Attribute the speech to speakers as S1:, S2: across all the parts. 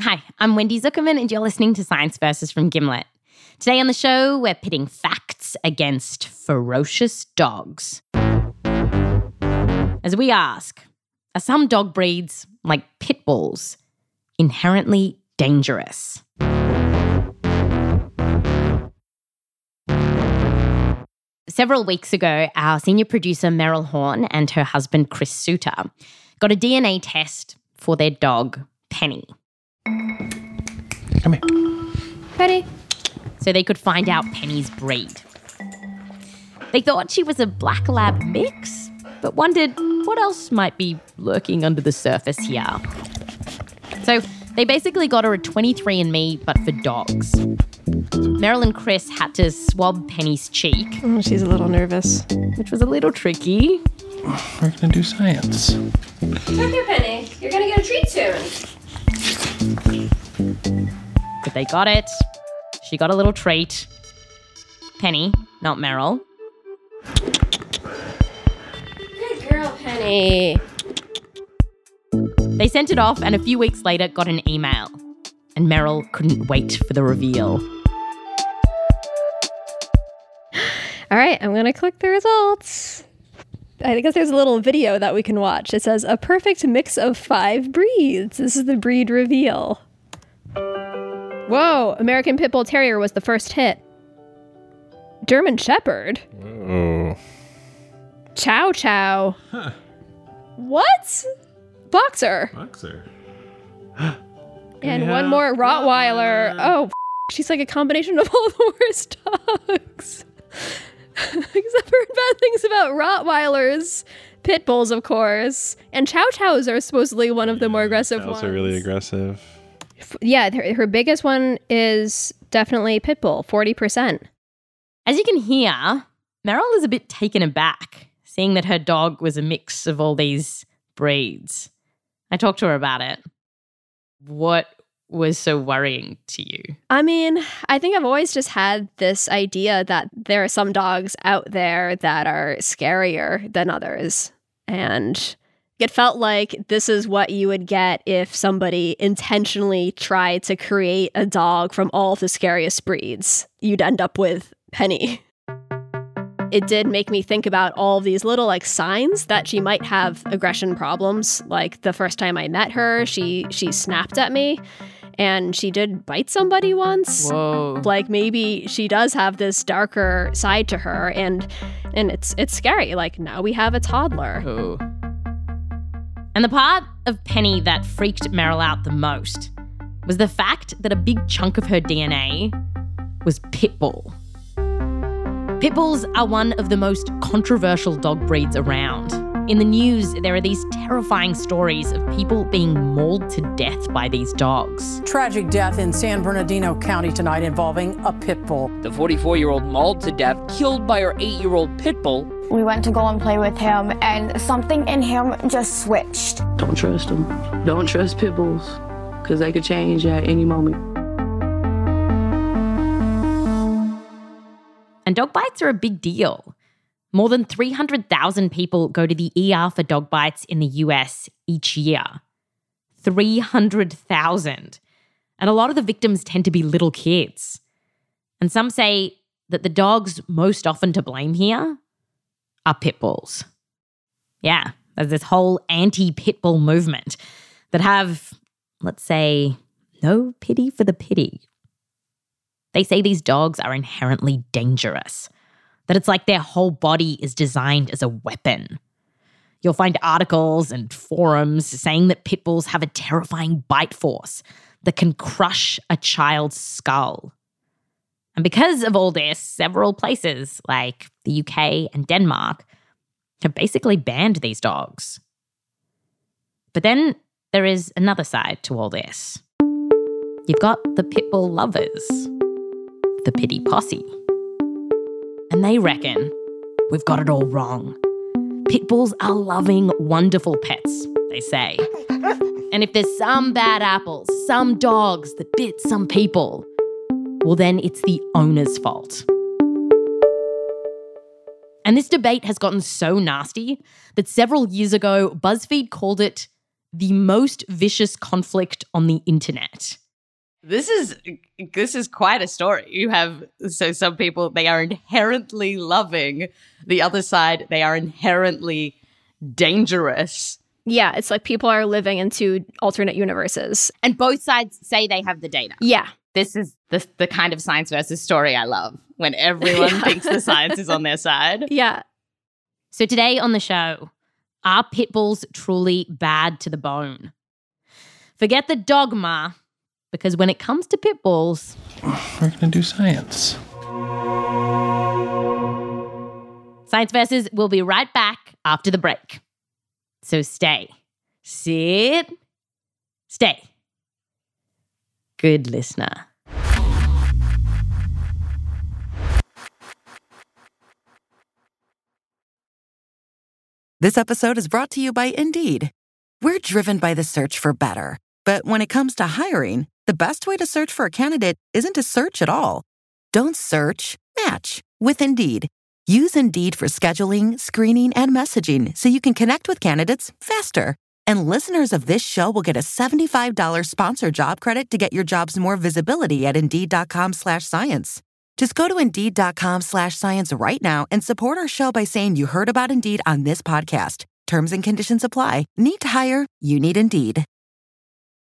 S1: Hi, I'm Wendy Zukerman, and you're listening to Science Versus from Gimlet. Today on the show, we're pitting facts against ferocious dogs. As we ask, are some dog breeds, like pit bulls, inherently dangerous? Several weeks ago, our senior producer Meryl Horn and her husband Chris Suter got a DNA test for their dog, Penny.
S2: Come here.
S3: Penny.
S1: So they could find out Penny's breed. They thought she was a black lab mix, but wondered what else might be lurking under the surface here. So they basically got her a 23andMe, but for dogs. Meryl and Chris had to swab Penny's cheek,
S3: Oh, she's a little nervous.
S1: which was a little tricky.
S2: We're gonna do science.
S3: Come here, Penny. You're gonna get a treat soon.
S1: But they got it. She got a little treat. Penny, not Meryl.
S3: Good girl, Penny.
S1: They sent it off and a few weeks later got an email. And Meryl couldn't wait for the reveal.
S3: All right, I'm gonna click the results. I guess there's a little video that we can watch. It says a perfect mix of five breeds. This is the breed reveal. Whoa, American Pit Bull Terrier was the first hit. German Shepherd.
S2: Oh.
S3: Chow Chow. What? Boxer.
S2: Boxer.
S3: And
S2: Yeah.
S3: one more Rottweiler. Oh, f- she's like a combination of all the worst dogs. Except for bad things about Rottweilers, pit bulls, of course, and Chow Chows are supposedly one of the more aggressive
S2: Those
S3: ones.
S2: are really aggressive.
S3: F- Yeah, her, her biggest one is definitely pit bull, forty percent.
S1: As you can hear, Meryl is a bit taken aback, seeing that her dog was a mix of all these breeds. I talked to her about it. What was so worrying to you?
S3: I mean, I think I've always just had this idea that there are some dogs out there that are scarier than others. And it felt like this is what you would get if somebody intentionally tried to create a dog from all the scariest breeds. You'd end up with Penny. It did make me think about all these little like signs that she might have aggression problems. Like the first time I met her, she she snapped at me and she did bite somebody once
S1: Whoa.
S3: like maybe she does have this darker side to her and and it's it's scary like now we have a toddler
S1: Ooh. And the part of Penny that freaked Meryl out the most was the fact that a big chunk of her DNA was pitbull. Pitbulls are one of the most controversial dog breeds around. In the news, there are these terrifying stories of people being mauled to death by these dogs.
S4: Tragic death in San Bernardino County tonight involving a pit bull.
S5: The 44 year old mauled to death, killed by her 8 year old pit bull.
S6: We went to go and play with him, and something in him just switched.
S7: Don't trust them. Don't trust pit bulls because they could change at any moment.
S1: And dog bites are a big deal. More than 300,000 people go to the ER for dog bites in the US each year. 300,000. And a lot of the victims tend to be little kids. And some say that the dogs most often to blame here are pit bulls. Yeah, there's this whole anti pit bull movement that have, let's say, no pity for the pity. They say these dogs are inherently dangerous, that it's like their whole body is designed as a weapon. You'll find articles and forums saying that pit bulls have a terrifying bite force that can crush a child's skull. And because of all this, several places like the UK and Denmark have basically banned these dogs. But then there is another side to all this. You've got the pit bull lovers, the pity posse. And they reckon we've got it all wrong. Pit bulls are loving, wonderful pets, they say. And if there's some bad apples, some dogs that bit some people, well, then it's the owner's fault. And this debate has gotten so nasty that several years ago, BuzzFeed called it the most vicious conflict on the internet.
S8: This is this is quite a story. You have so some people they are inherently loving, the other side they are inherently dangerous.
S3: Yeah, it's like people are living in two alternate universes.
S8: And both sides say they have the data.
S3: Yeah.
S8: This is the the kind of science versus story I love. When everyone
S3: Yeah.
S8: thinks the science is on their side.
S3: Yeah.
S1: So today on the show, are pit bulls truly bad to the bone? Forget the dogma, because when it comes to pit bulls,
S2: We're going to do science.
S1: Science Versus will be right back after the break. So stay, sit, stay. Good listener.
S9: This episode is brought to you by Indeed. We're driven by the search for better. But when it comes to hiring, the best way to search for a candidate isn't to search at all. Don't search, match with Indeed. Use Indeed for scheduling, screening, and messaging so you can connect with candidates faster. And listeners of this show will get a $75 sponsor job credit to get your jobs more visibility at Indeed.com slash science. Just go to Indeed.com slash science right now and support our show by saying you heard about Indeed on this podcast. Terms and conditions apply. Need to hire? You need Indeed.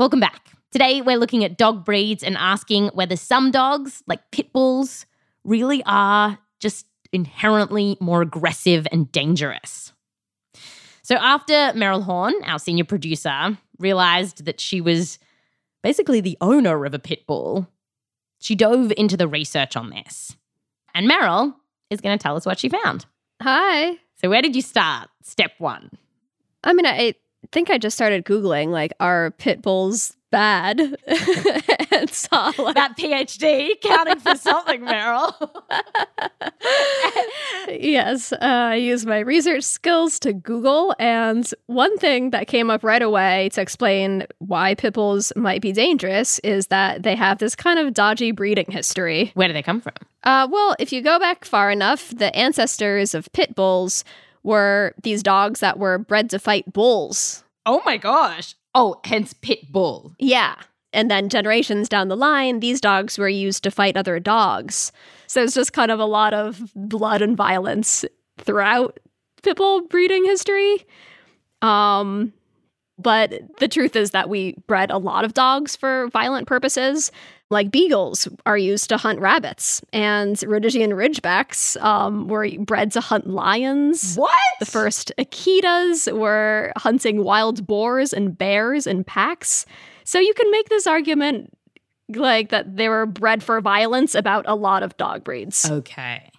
S1: Welcome back. Today, we're looking at dog breeds and asking whether some dogs, like pit bulls, really are just inherently more aggressive and dangerous. So, after Meryl Horn, our senior producer, realized that she was basically the owner of a pit bull, she dove into the research on this. And Meryl is going to tell us what she found.
S3: Hi.
S1: So, where did you start? Step one.
S3: I mean, I think I just started Googling, like, are pit bulls bad? and saw, like,
S1: That PhD counting for something, Meryl.
S3: yes, uh, I used my research skills to Google, and one thing that came up right away to explain why pit bulls might be dangerous is that they have this kind of dodgy breeding history.
S1: Where do they come from?
S3: Uh, well, if you go back far enough, the ancestors of pit bulls were these dogs that were bred to fight bulls.
S1: Oh my gosh. Oh, hence pit bull.
S3: Yeah. And then generations down the line, these dogs were used to fight other dogs. So it's just kind of a lot of blood and violence throughout pit bull breeding history. Um, but the truth is that we bred a lot of dogs for violent purposes. Like beagles are used to hunt rabbits, and Rhodesian Ridgebacks um, were bred to hunt lions.
S1: What?
S3: The first Akitas were hunting wild boars and bears in packs. So you can make this argument like that they were bred for violence about a lot of dog breeds.
S1: Okay.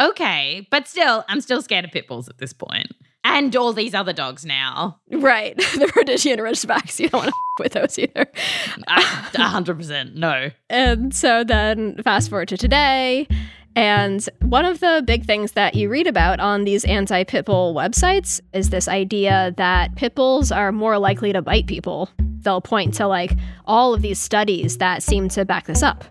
S1: Okay. But still, I'm still scared of pit bulls at this point. And all these other dogs now.
S3: Right. the Rhodesian Ridgebacks, you don't want to with those either.
S1: A hundred percent. No.
S3: And so then fast forward to today. And one of the big things that you read about on these anti pit bull websites is this idea that pit bulls are more likely to bite people. They'll point to like all of these studies that seem to back this up.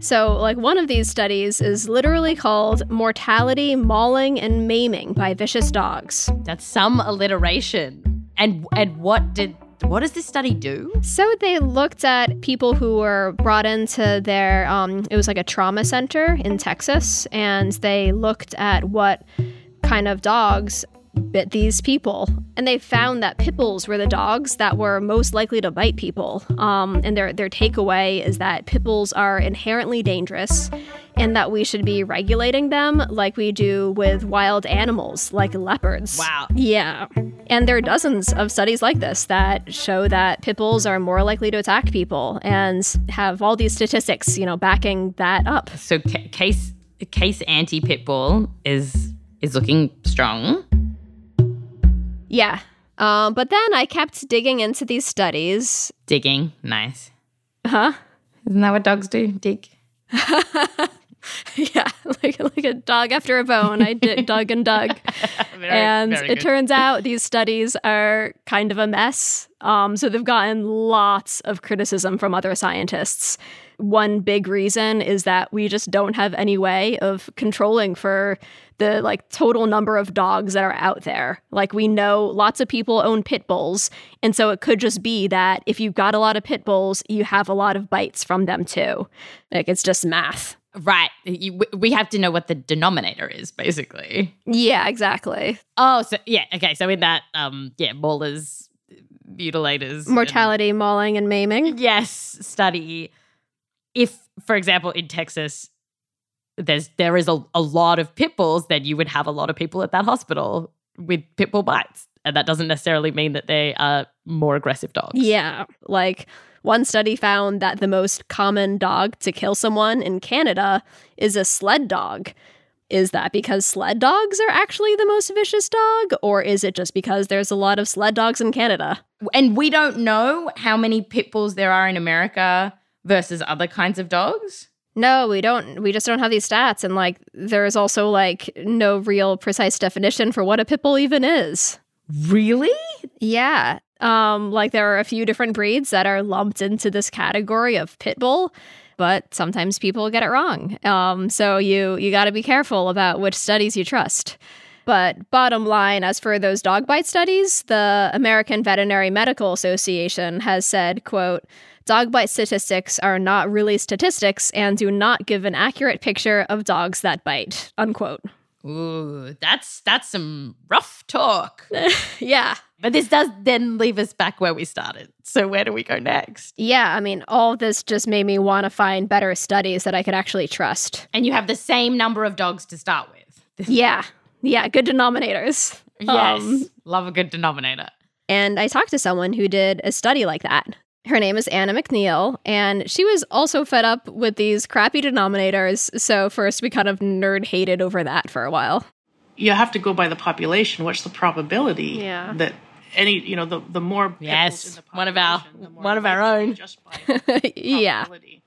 S3: So, like, one of these studies is literally called Mortality, Mauling, and Maiming by Vicious Dogs.
S1: That's some alliteration. And and what did what does this study do?
S3: So they looked at people who were brought into their, um, it was like a trauma center in Texas, and they looked at what kind of dogs bit these people. And they found that pit bulls were the dogs that were most likely to bite people. Um, and their, their takeaway is that pit bulls are inherently dangerous and that we should be regulating them like we do with wild animals like leopards.
S1: Wow.
S3: Yeah. And there are dozens of studies like this that show that pit bulls are more likely to attack people and have all these statistics, you know, backing that up.
S1: So ca- case case anti pit bull is is looking strong.
S3: Yeah. Um, but then I kept digging into these studies.
S1: Digging, nice.
S3: Huh?
S1: Isn't that what dogs do? Dig.
S3: yeah, like like a dog after a bone. I did dug and dug,
S1: Very-
S3: and
S1: very
S3: it
S1: good.
S3: turns out these studies are kind of a mess. Um, so they've gotten lots of criticism from other scientists. One big reason is that we just don't have any way of controlling for the like total number of dogs that are out there. Like we know lots of people own pit bulls, and so it could just be that if you've got a lot of pit bulls, you have a lot of bites from them too. Like it's just math.
S1: Right. You, we- we have to know what the denominator is, basically.
S3: Yeah, exactly.
S1: Oh, so yeah, okay. So in that, um, yeah, maulers, mutilators, and-
S3: Mortality, mauling, and maiming.
S1: yes, study. If, for example, in Texas, there's there is a, a lot of pit bulls, then you would have a lot of people at that hospital with pit bull bites, and that doesn't necessarily mean that they are more aggressive dogs.
S3: Yeah. Like one study found that the most common dog to kill someone in Canada is a sled dog. Is that because sled dogs are actually the most vicious dog, or is it just because there's a lot of sled dogs in Canada?
S1: and we don't know how many pit bulls there are in America versus other kinds of dogs.
S3: No, we don't. We just don't have these stats. And like, there's also like no real precise definition for what a pit bull even is.
S1: Really?
S3: Yeah. Um, like there are a few different breeds that are lumped into this category of pit bull, but sometimes people get it wrong. Um, so you you got to be careful about which studies you trust. But bottom line, as for those dog bite studies, the American Veterinary Medical Association has said, quote, dog bite statistics are not really statistics and do not give an accurate picture of dogs that bite, unquote.
S1: Ooh, that's that's some rough talk.
S3: yeah.
S1: But this does then leave us back where we started. So where do we go next?
S3: Yeah, I mean, all this just made me want to find better studies that I could actually trust.
S1: And you have the same number of dogs to start with.
S3: Yeah. Yeah, good denominators.
S1: Yes.
S3: Um,
S1: Love a good denominator.
S3: and I talked to someone who did a study like that. Her name is Anna MacNeil, and she was also fed up with these crappy denominators. So, first, we kind of nerd hated over that for a while.
S10: You have to go by the population. What's the probability
S3: Yeah.
S10: that any, you know, the, the more pit in
S1: Yes.
S10: the
S1: One of our
S10: population, the more
S1: one of our own.
S10: just by
S3: yeah.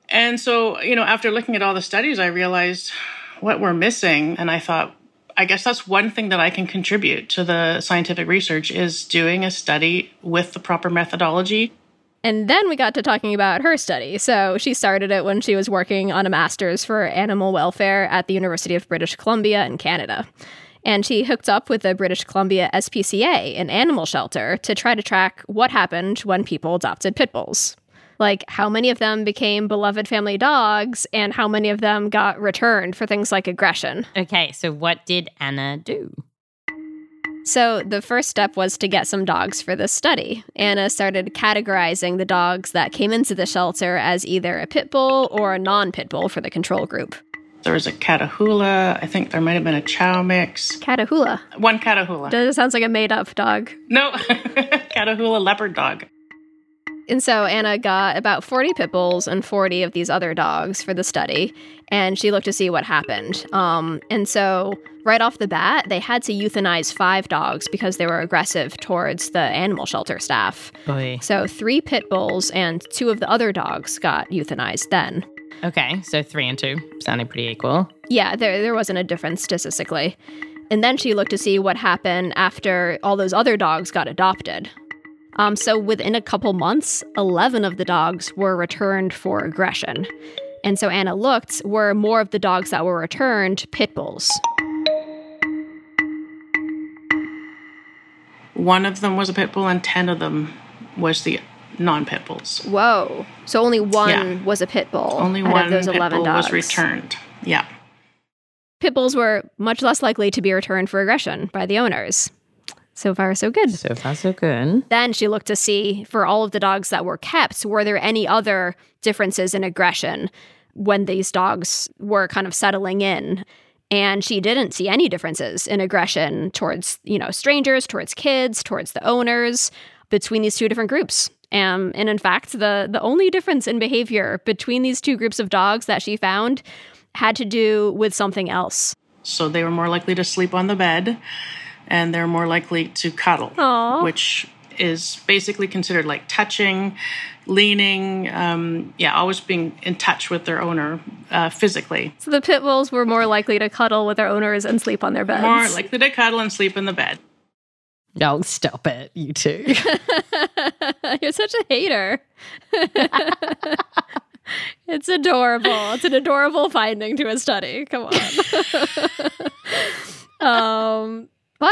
S10: And so, you know, after looking at all the studies, I realized what we're missing. And I thought, I guess that's one thing that I can contribute to the scientific research is doing a study with the proper methodology.
S3: And then we got to talking about her study. So she started it when she was working on a master's for animal welfare at the University of British Columbia in Canada. And she hooked up with the British Columbia SPCA, an animal shelter, to try to track what happened when people adopted pit bulls. Like how many of them became beloved family dogs and how many of them got returned for things like aggression.
S1: Okay, so what did Anna do?
S3: So, the first step was to get some dogs for this study. Anna started categorizing the dogs that came into the shelter as either a pit bull or a non pit bull for the control group.
S10: There was a Catahoula. I think there might have been a Chow mix.
S3: Catahoula.
S10: One Catahoula.
S3: That sounds like a made up dog.
S10: No, Catahoula leopard dog.
S3: And so Anna got about 40 pit bulls and 40 of these other dogs for the study, and she looked to see what happened. Um, and so, right off the bat, they had to euthanize five dogs because they were aggressive towards the animal shelter staff.
S1: Oy.
S3: So, three pit bulls and two of the other dogs got euthanized then.
S1: Okay, so three and two sounding pretty equal.
S3: Yeah, there, there wasn't a difference statistically. And then she looked to see what happened after all those other dogs got adopted. Um, so within a couple months, 11 of the dogs were returned for aggression. And so Anna looked, were more of the dogs that were returned pit bulls?
S10: One of them was a pit bull, and 10 of them was the non pit bulls.
S3: Whoa. So only one
S10: Yeah.
S3: was a pit bull.
S10: Only one
S3: of those
S10: pit
S3: 11
S10: bull
S3: dogs.
S10: was returned. Yeah.
S3: Pit bulls were much less likely to be returned for aggression by the owners. So far, so good.
S1: So far, so good.
S3: Then she looked to see for all of the dogs that were kept, were there any other differences in aggression when these dogs were kind of settling in? And she didn't see any differences in aggression towards, you know, strangers, towards kids, towards the owners, between these two different groups. Um, and in fact, the the only difference in behavior between these two groups of dogs that she found had to do with something else.
S10: So they were more likely to sleep on the bed and they're more likely to cuddle,
S3: Aww.
S10: which is basically considered like touching, leaning, um, yeah, always being in touch with their owner uh, physically.
S3: So the pit bulls were more likely to cuddle with their owners and sleep on their beds.
S10: More likely to cuddle and sleep in the bed.
S1: No, stop it, you two.
S3: You're such a hater. it's adorable. It's an adorable finding to a study. Come on.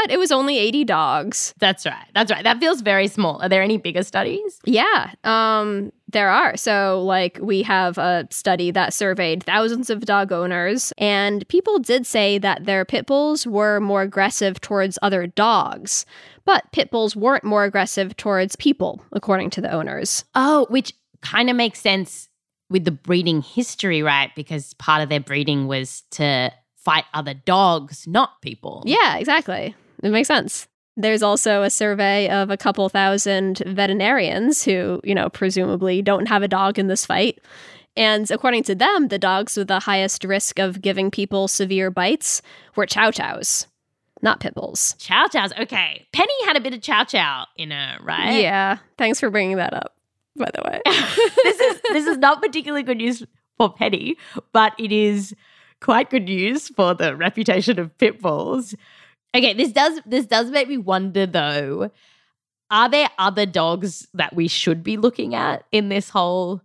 S3: but it was only 80 dogs.
S1: That's right. That's right. That feels very small. Are there any bigger studies?
S3: Yeah, um, there are. So, like, we have a study that surveyed thousands of dog owners, and people did say that their pit bulls were more aggressive towards other dogs, but pit bulls weren't more aggressive towards people, according to the owners.
S1: Oh, which kind of makes sense with the breeding history, right? Because part of their breeding was to fight other dogs, not people.
S3: Yeah, exactly. It makes sense. There's also a survey of a couple thousand veterinarians who, you know, presumably don't have a dog in this fight. And according to them, the dogs with the highest risk of giving people severe bites were chow chows, not pit bulls.
S1: Chow chows. Okay. Penny had a bit of chow chow in her, right?
S3: Yeah. Thanks for bringing that up, by the way.
S1: this is this is not particularly good news for Penny, but it is quite good news for the reputation of pit bulls. Okay, this does this does make me wonder though. Are there other dogs that we should be looking at in this whole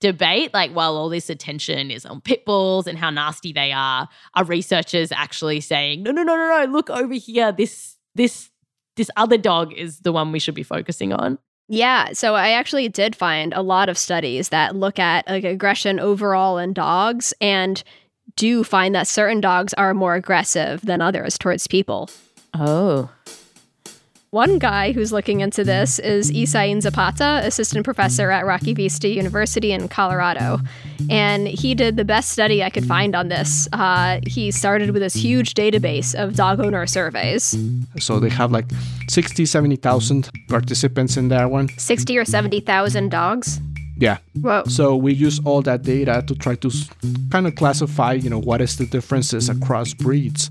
S1: debate? Like while all this attention is on pit bulls and how nasty they are, are researchers actually saying, no, no, no, no, no, look over here. This this this other dog is the one we should be focusing on.
S3: Yeah, so I actually did find a lot of studies that look at like aggression overall in dogs and do find that certain dogs are more aggressive than others towards people.
S1: Oh.
S3: One guy who's looking into this is Isain Zapata, assistant professor at Rocky Vista University in Colorado. And he did the best study I could find on this. Uh, he started with this huge database of dog owner surveys.
S11: So they have like 60, 70,000 participants in that one.
S3: 60 or 70,000 dogs?
S11: Yeah.
S3: Whoa.
S11: So we use all that data to try to kind of classify, you know, what is the differences across breeds.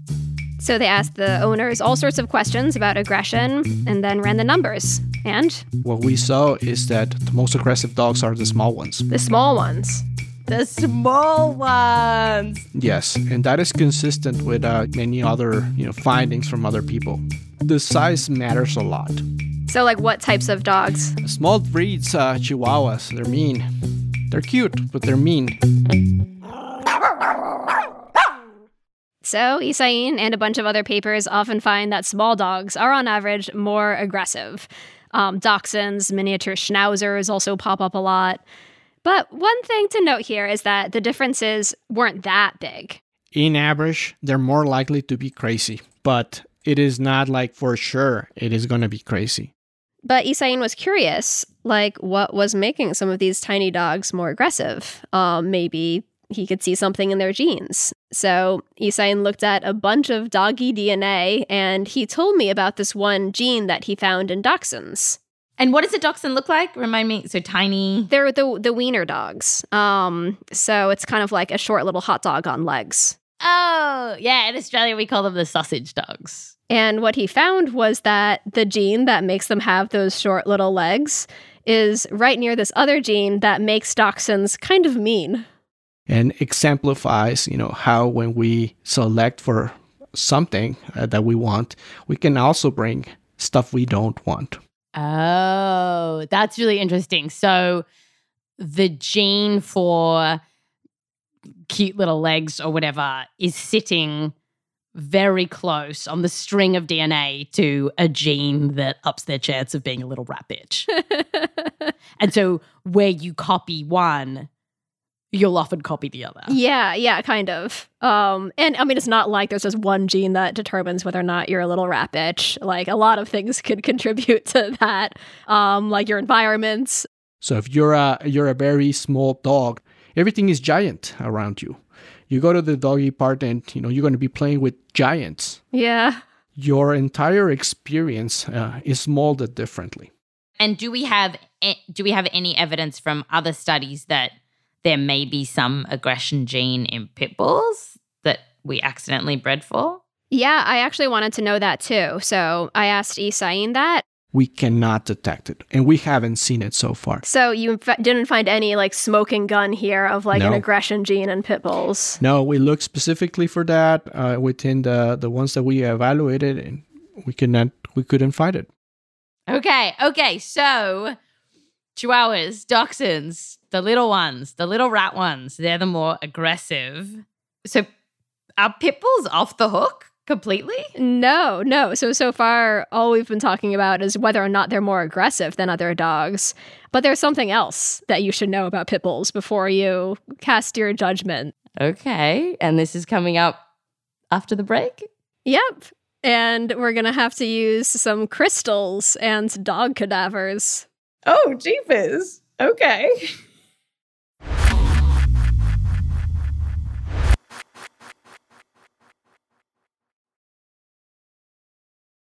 S3: So they asked the owners all sorts of questions about aggression and then ran the numbers. And
S11: what we saw is that the most aggressive dogs are the small ones.
S3: The small ones.
S1: The small ones.
S11: Yes, and that is consistent with uh, many other, you know, findings from other people. The size matters a lot.
S3: So, like, what types of dogs?
S11: Small breeds, uh, Chihuahuas. They're mean. They're cute, but they're mean.
S3: So, Isain and a bunch of other papers often find that small dogs are on average more aggressive. Um, dachshunds, miniature schnauzers also pop up a lot. But one thing to note here is that the differences weren't that big.
S11: In average, they're more likely to be crazy, but it is not like for sure it is going to be crazy.
S3: But Isain was curious, like what was making some of these tiny dogs more aggressive? Um, maybe he could see something in their genes. So Isain looked at a bunch of doggy DNA and he told me about this one gene that he found in dachshunds.
S1: And what does a dachshund look like? Remind me. So tiny.
S3: They're the the wiener dogs. Um, so it's kind of like a short little hot dog on legs.
S1: Oh, yeah. In Australia, we call them the sausage dogs.
S3: And what he found was that the gene that makes them have those short little legs is right near this other gene that makes dachshunds kind of mean.
S11: And exemplifies you know how when we select for something uh, that we want we can also bring stuff we don't want.
S1: Oh that's really interesting. So the gene for cute little legs or whatever is sitting very close on the string of DNA to a gene that ups their chance of being a little rat bitch. and so where you copy one, you'll often copy the other.
S3: Yeah, yeah, kind of. Um, and I mean, it's not like there's just one gene that determines whether or not you're a little rat bitch. Like a lot of things could contribute to that, um, like your environments.
S11: So if you're a you're a very small dog, everything is giant around you. You go to the doggy part, and you know you're going to be playing with giants.
S3: Yeah.
S11: Your entire experience uh, is molded differently.
S1: And do we have do we have any evidence from other studies that there may be some aggression gene in pit bulls that we accidentally bred for?
S3: Yeah, I actually wanted to know that too. So I asked Isain that.
S11: We cannot detect it, and we haven't seen it so far.
S3: So you f- didn't find any like smoking gun here of like an aggression gene in pit bulls.
S11: No, we looked specifically for that uh, within the the ones that we evaluated, and we cannot we couldn't find it.
S1: Okay, okay. So, chihuahuas, dachshunds, the little ones, the little rat ones, they're the more aggressive. So, are pit bulls off the hook completely?
S3: No, no. So so far all we've been talking about is whether or not they're more aggressive than other dogs. But there's something else that you should know about pit bulls before you cast your judgment.
S1: Okay. And this is coming up after the break?
S3: Yep. And we're going to have to use some crystals and dog cadavers.
S8: Oh, jeepers. Okay.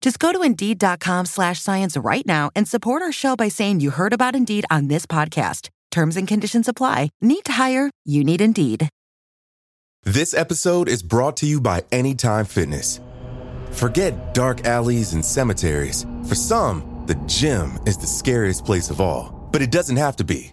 S9: Just go to Indeed.com slash science right now and support our show by saying you heard about Indeed on this podcast. Terms and conditions apply. Need to hire? You need Indeed.
S12: This episode is brought to you by Anytime Fitness. Forget dark alleys and cemeteries. For some, the gym is the scariest place of all, but it doesn't have to be.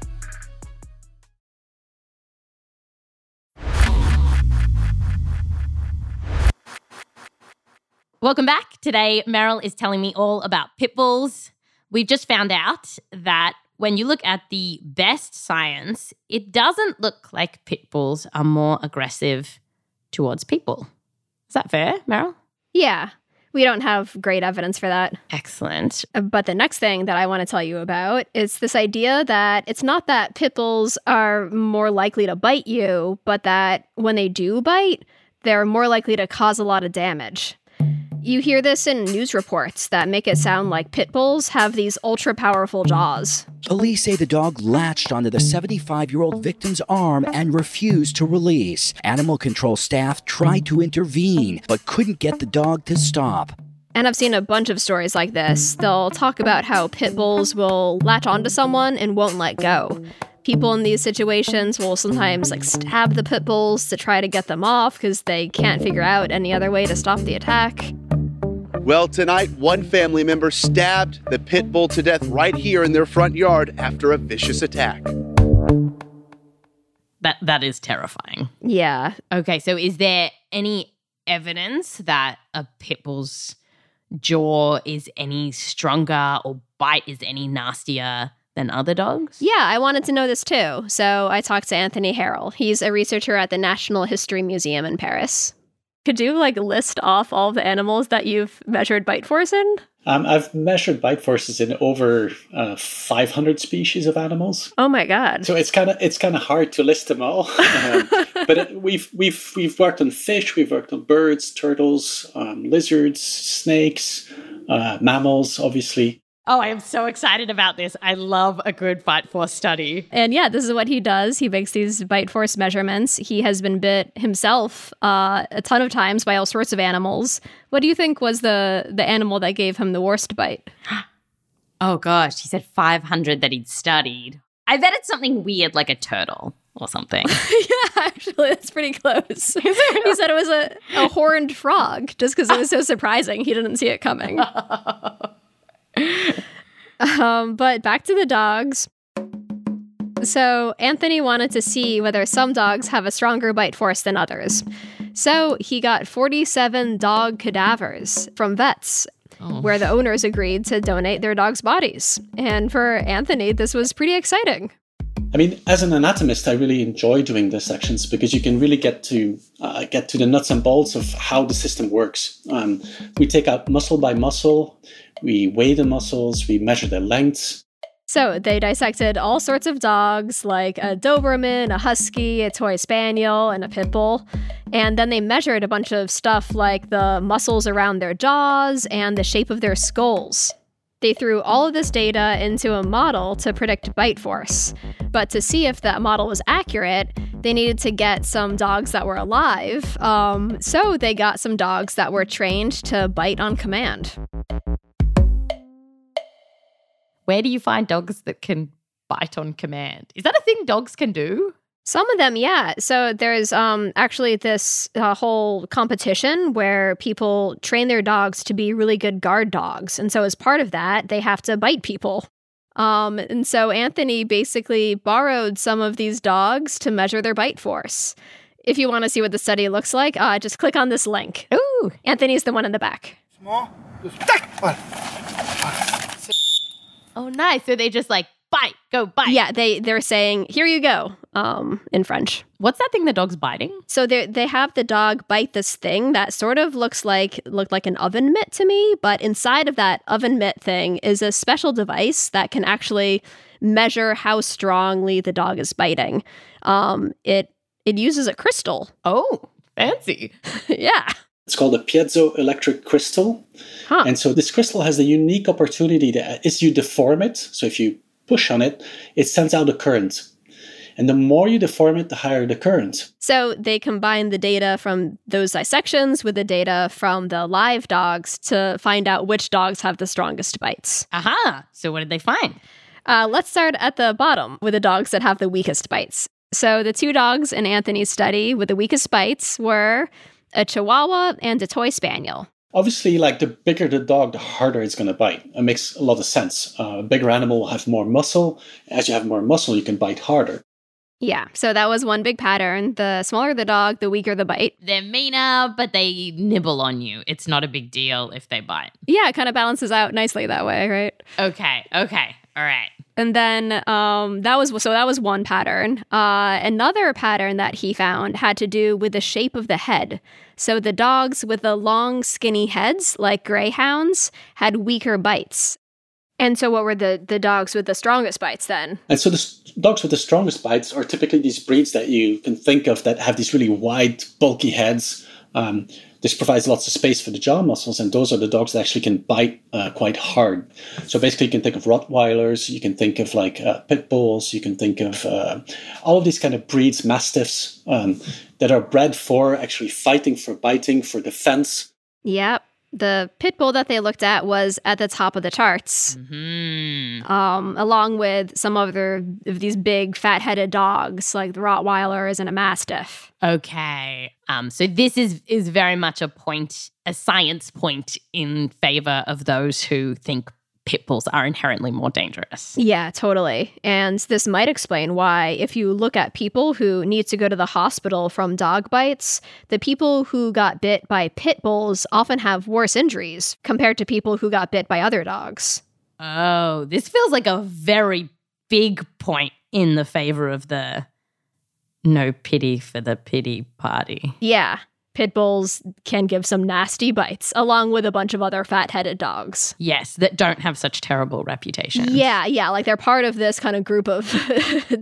S1: Welcome back. Today, Meryl is telling me all about pit bulls. We've just found out that when you look at the best science, it doesn't look like pit bulls are more aggressive towards people. Is that fair, Meryl?
S3: Yeah. We don't have great evidence for that.
S1: Excellent.
S3: Uh, But the next thing that I want to tell you about is this idea that it's not that pit bulls are more likely to bite you, but that when they do bite, they're more likely to cause a lot of damage. You hear this in news reports that make it sound like pit bulls have these ultra powerful jaws.
S13: Police say the dog latched onto the 75 year old victim's arm and refused to release. Animal control staff tried to intervene, but couldn't get the dog to stop.
S3: And I've seen a bunch of stories like this. They'll talk about how pit bulls will latch onto someone and won't let go. People in these situations will sometimes like stab the pit bulls to try to get them off because they can't figure out any other way to stop the attack.
S14: Well, tonight, one family member stabbed the pit bull to death right here in their front yard after a vicious attack.
S1: That that is terrifying.
S3: Yeah.
S1: Okay, so is there any evidence that a pit bull's jaw is any stronger or bite is any nastier than other dogs?
S3: Yeah, I wanted to know this too. So I talked to Anthony Herrel. He's a researcher at the National History Museum in Paris. Could you like list off all the animals that you've measured bite force in?
S15: Um, I've measured bite forces in over uh, 500 species of animals.
S3: Oh my god!
S15: So it's kind of it's kind of hard to list them all. um, but it, we've we've we've worked on fish, we've worked on birds, turtles, um, lizards, snakes, uh, mammals, obviously.
S1: Oh, I am so excited about this. I love a good bite force study.
S3: And yeah, this is what he does. He makes these bite force measurements. He has been bit himself uh, a ton of times by all sorts of animals. What do you think was the the animal that gave him the worst bite?
S1: Oh gosh, he said 500 that he'd studied. I bet it's something weird like a turtle or something.
S3: yeah, actually, that's pretty close. he said it was a, a horned frog just because it was so surprising. He didn't see it coming. um, but back to the dogs. So, Anthony wanted to see whether some dogs have a stronger bite force than others. So, he got 47 dog cadavers from vets
S1: Oh.
S3: where the owners agreed to donate their dogs' bodies. And for Anthony, this was pretty exciting.
S15: I mean, as an anatomist, I really enjoy doing the sections because you can really get to uh, get to the nuts and bolts of how the system works. Um, we take out muscle by muscle, we weigh the muscles, we measure their lengths.
S3: So they dissected all sorts of dogs, like a Doberman, a Husky, a Toy Spaniel, and a Pit Bull. And then they measured a bunch of stuff like the muscles around their jaws and the shape of their skulls. They threw all of this data into a model to predict bite force. But to see if that model was accurate, they needed to get some dogs that were alive. Um, so they got some dogs that were trained to bite on command.
S1: Where do you find dogs that can bite on command? Is that a thing dogs can do?
S3: Some of them, yeah. So there's um, actually this uh, whole competition where people train their dogs to be really good guard dogs. And so, as part of that, they have to bite people. Um, and so, Anthony basically borrowed some of these dogs to measure their bite force. If you want to see what the study looks like, uh, just click on this link.
S1: Ooh.
S3: Anthony's the one in the back.
S1: Oh, nice. So they just like bite, go bite.
S3: Yeah, they they're saying, "Here you go," um, in French.
S1: What's that thing the dog's biting?
S3: So they they have the dog bite this thing that sort of looks like looked like an oven mitt to me, but inside of that oven mitt thing is a special device that can actually measure how strongly the dog is biting. Um, it it uses a crystal.
S1: Oh, fancy.
S3: yeah.
S15: It's called a piezoelectric crystal.
S3: Huh.
S15: And so this crystal has the unique opportunity that as you deform it, so if you push on it, it sends out a current. And the more you deform it, the higher the current.
S3: So they combine the data from those dissections with the data from the live dogs to find out which dogs have the strongest bites.
S1: Aha. So what did they find?
S3: Uh, let's start at the bottom with the dogs that have the weakest bites. So the two dogs in Anthony's study with the weakest bites were a Chihuahua and a Toy Spaniel.
S15: Obviously, like the bigger the dog, the harder it's going to bite. It makes a lot of sense. Uh, a bigger animal will have more muscle. As you have more muscle, you can bite harder.
S3: Yeah, so that was one big pattern. The smaller the dog, the weaker the bite.
S1: They're meaner, but they nibble on you. It's not a big deal if they bite.
S3: Yeah, it kind of balances out nicely that way, right?
S1: Okay, okay, all right.
S3: And then um, that was so that was one pattern. Uh, another pattern that he found had to do with the shape of the head. So the dogs with the long, skinny heads, like greyhounds, had weaker bites. And so, what were the the dogs with the strongest bites then?
S15: And so the dogs with the strongest bites are typically these breeds that you can think of that have these really wide, bulky heads. Um, this provides lots of space for the jaw muscles, and those are the dogs that actually can bite uh, quite hard. So basically, you can think of Rottweilers, you can think of like uh, pit bulls, you can think of uh, all of these kind of breeds, mastiffs, um, that are bred for actually fighting, for biting, for defense.
S3: Yep. The pit bull that they looked at was at the top of the charts,
S1: Mm-hmm.
S3: um, along with some other of these big fat headed dogs like the Rottweilers and a Mastiff.
S1: Okay. Um, so this is is very much a point, a science point in favor of those who think pit bulls are inherently more dangerous.
S3: Yeah, totally. And this might explain why, if you look at people who need to go to the hospital from dog bites, the people who got bit by pit bulls often have worse injuries compared to people who got bit by other dogs.
S1: Oh, this feels like a very big point in the favor of the no pity for the pity party.
S3: Yeah. Pit bulls can give some nasty bites, along with a bunch of other fat headed dogs.
S1: Yes, that don't have such terrible reputation.
S3: Yeah, yeah. Like they're part of this kind of group of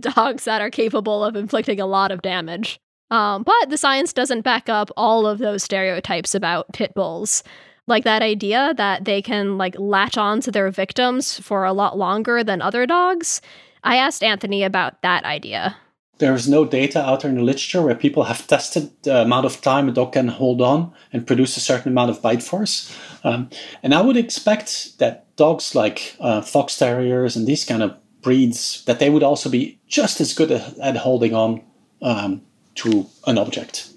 S3: dogs that are capable of inflicting a lot of damage. Um, but the science doesn't back up all of those stereotypes about pit bulls. Like that idea that they can like latch on to their victims for a lot longer than other dogs. I asked Anthony about that idea.
S15: There's no data out there in the literature where people have tested the amount of time a dog can hold on and produce a certain amount of bite force. Um, and I would expect that dogs like uh, fox terriers and these kind of breeds that they would also be just as good at, holding on um, to an object.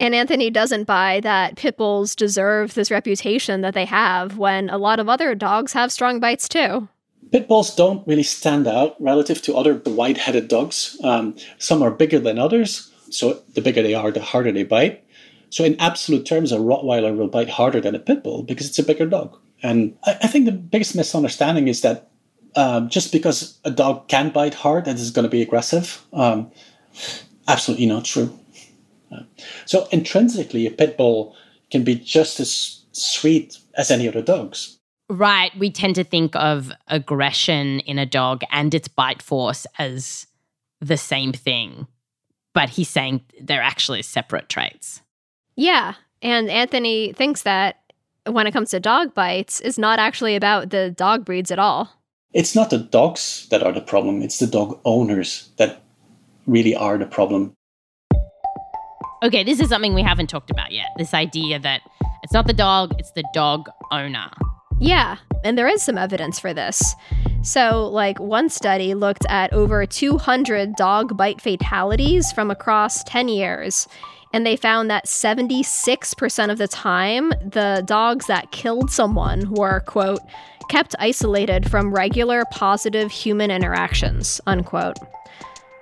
S3: And Anthony doesn't buy that pit bulls deserve this reputation that they have when a lot of other dogs have strong bites too.
S15: Pit bulls don't really stand out relative to other wide-headed dogs. Um, some are bigger than others, so the bigger they are, the harder they bite. So in absolute terms, a Rottweiler will bite harder than a pit bull because it's a bigger dog. And I, I think the biggest misunderstanding is that um, just because a dog can bite hard, that is going to be aggressive. Um, absolutely not true. Uh, so intrinsically, a pit bull can be just as sweet as any other dogs.
S1: Right. We tend to think of aggression in a dog and its bite force as the same thing. But he's saying they're actually separate traits.
S3: Yeah. And Anthony thinks that when it comes to dog bites, it's not actually about the dog breeds at all.
S15: It's not the dogs that are the problem, it's the dog owners that really are the problem.
S1: Okay, this is something we haven't talked about yet. This idea that it's not the dog, it's the dog owner.
S3: Yeah, and there is some evidence for this. So, like, one study looked at over 200 dog bite fatalities from across 10 years, and they found that 76% of the time, the dogs that killed someone were, quote, kept isolated from regular positive human interactions, unquote.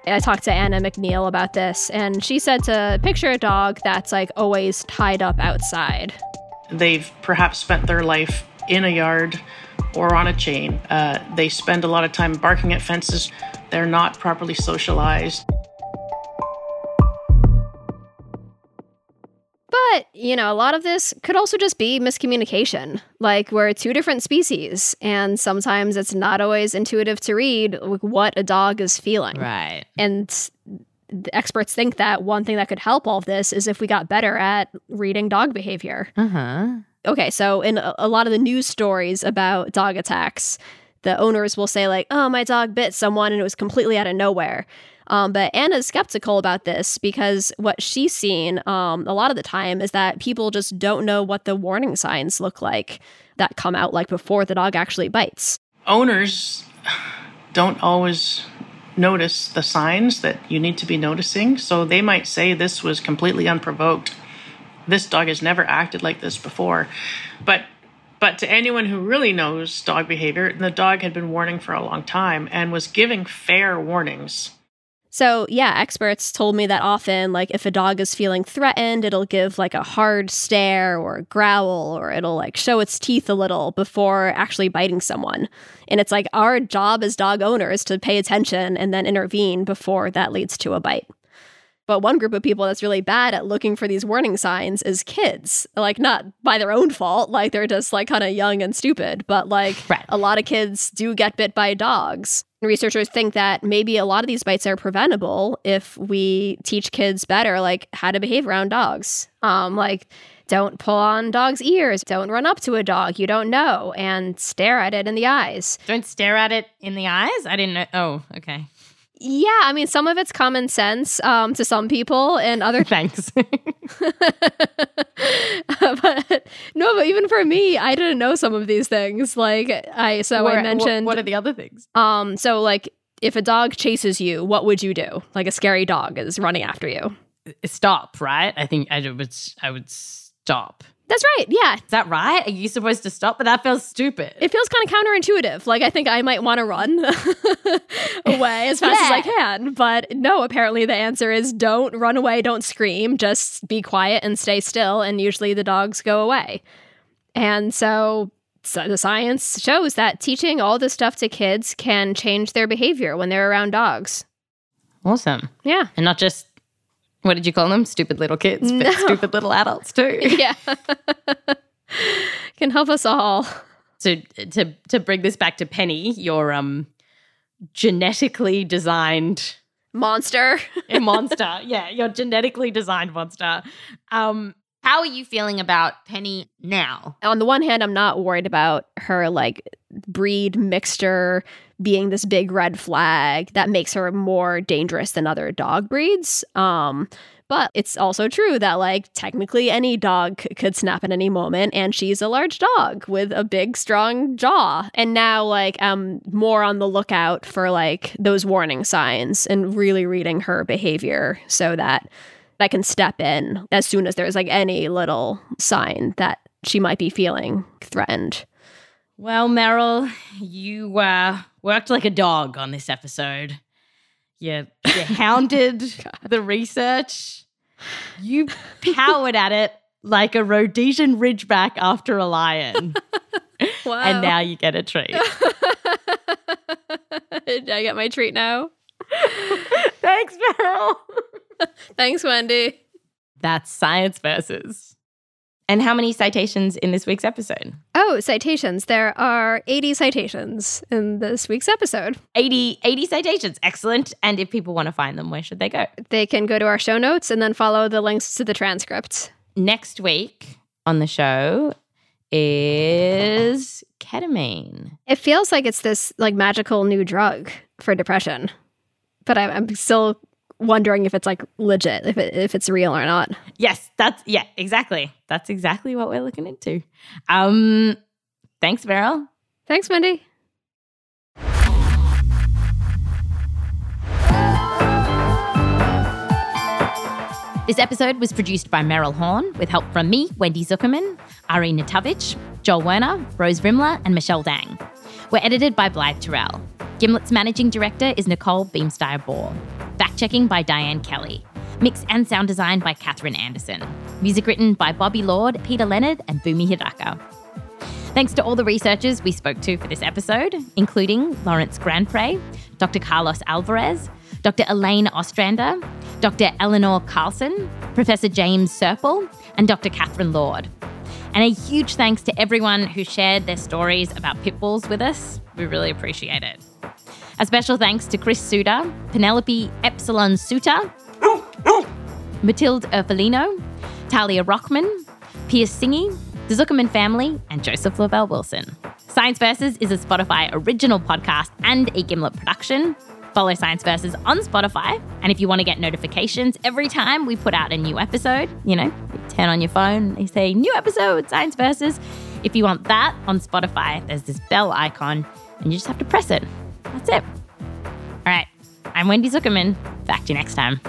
S3: I talked to Anna MacNeil about this, and she said to picture a dog that's like always tied up outside.
S10: They've perhaps spent their life in a yard or on a chain. Uh, they spend a lot of time barking at fences. They're not properly socialized.
S3: But, you know, a lot of this could also just be miscommunication. Like, we're two different species, and sometimes it's not always intuitive to read what a dog is feeling.
S1: Right.
S3: And the experts think that one thing that could help all of this is if we got better at reading dog behavior.
S1: Uh huh.
S3: Okay, so in a, a lot of the news stories about dog attacks, the owners will say, like, oh, my dog bit someone and it was completely out of nowhere. Um, but Anna's skeptical about this because what she's seen um, a lot of the time is that people just don't know what the warning signs look like that come out like before the dog actually bites.
S10: Owners don't always notice the signs that you need to be noticing. So they might say this was completely unprovoked. This dog has never acted like this before. But but to anyone who really knows dog behavior, the dog had been warning for a long time and was giving fair warnings.
S3: So, yeah, experts told me that often, like, if a dog is feeling threatened, it'll give like a hard stare or growl, or it'll like show its teeth a little before actually biting someone. And it's like our job as dog owners to pay attention and then intervene before that leads to a bite. But one group of people that's really bad at looking for these warning signs is kids. Like, not by their own fault, like, they're just like kind of young and stupid, but like,
S1: right.
S3: a lot of kids do get bit by dogs. Researchers think that maybe a lot of these bites are preventable if we teach kids better, like, how to behave around dogs. Um, like, don't pull on dogs' ears. Don't run up to a dog you don't know and stare at it in the eyes.
S1: Don't stare at it in the eyes? I didn't know. Oh, okay.
S3: Yeah, I mean, some of it's common sense um, to some people, and other
S1: thanks.
S3: but no, but even for me, I didn't know some of these things. Like I, so
S1: Where-
S3: I mentioned.
S1: What, what are the other things?
S3: Um, so like, if a dog chases you, what would you do? Like a scary dog is running after you.
S1: Stop, right? I think I would. I would stop.
S3: That's right. Yeah.
S1: Is that right? Are you supposed to stop? But that feels stupid.
S3: It feels kind of counterintuitive. Like I think I might want to run away as fast as I can, but no, apparently the answer is don't run away, don't scream, just be quiet and stay still and usually the dogs go away. And so, so the science shows that teaching all this stuff to kids can change their behavior when they're around dogs.
S1: Awesome.
S3: Yeah.
S1: And not just What did you call them? Stupid little kids, but
S3: No.
S1: stupid little adults too.
S3: yeah. Can help us all.
S1: to to to bring this back to Penny, your um genetically designed
S3: Monster.
S1: a monster. yeah, your genetically designed monster. Um, how are you feeling about Penny now?
S3: On the one hand, I'm not worried about her like breed mixture being this big red flag that makes her more dangerous than other dog breeds. Um, but it's also true that like technically any dog c- could snap at any moment, and she's a large dog with a big, strong jaw. And now like I'm more on the lookout for like those warning signs and really reading her behavior so that I can step in as soon as there's like any little sign that she might be feeling threatened.
S1: Well, Meryl, you uh, worked like a dog on this episode. You, you hounded the research. You powered at it like a Rhodesian Ridgeback after a lion.
S3: Wow.
S1: And now you get a treat.
S3: Did I get my treat now?
S1: Thanks, Meryl.
S3: Thanks, Wendy.
S1: That's Science Versus. And how many citations in this week's episode?
S3: Oh, citations. There are 80 citations in this week's episode.
S1: 80, 80 citations. Excellent. And if people want to find them, where should they go?
S3: They can go to our show notes and then follow the links to the transcript.
S1: Next week on the show is ketamine.
S3: It feels like it's this like magical new drug for depression, but I'm, I'm still wondering if it's like legit, if it, if it's real or not.
S1: Yes, that's yeah, exactly. That's exactly what we're looking into. Um thanks, Meryl.
S3: Thanks, Wendy.
S1: This episode was produced by Meryl Horn with help from me, Wendy Zukerman, R.E. Natowicz, Joel Werner, Rose Rimler, and Michelle Dang. We're edited by Blythe Terrell. Gimlet's managing director is Nicole Beemsterboer. Fact checking by Diane Kelly. Mix and sound design by Catherine Anderson. Music written by Bobby Lord, Peter Leonard, and Bumi Hidaka. Thanks to all the researchers we spoke to for this episode, including Lawrence Grandpré, Dr. Carlos Alvarez, Dr. Elaine Ostrander, Dr. Elinor Karlsson, Professor James Serpell, and Dr. Kathryn Lord. And a huge thanks to everyone who shared their stories about pit bulls with us. We really appreciate it. A special thanks to Chris Suter, Penelope Epsilon Suter, Matilde Erfolino, Talia Rockman, Pierce Singy, the Zukerman family, and Joseph Lavelle Wilson. Science Versus is a Spotify original podcast and a Gimlet production. Follow Science Versus on Spotify. And if you want to get notifications every time we put out a new episode, you know, you turn on your phone, they say new episode, Science Versus. If you want that on Spotify, there's this bell icon and you just have to press it. That's it. All right. I'm Wendy Zukerman. Back to you next time.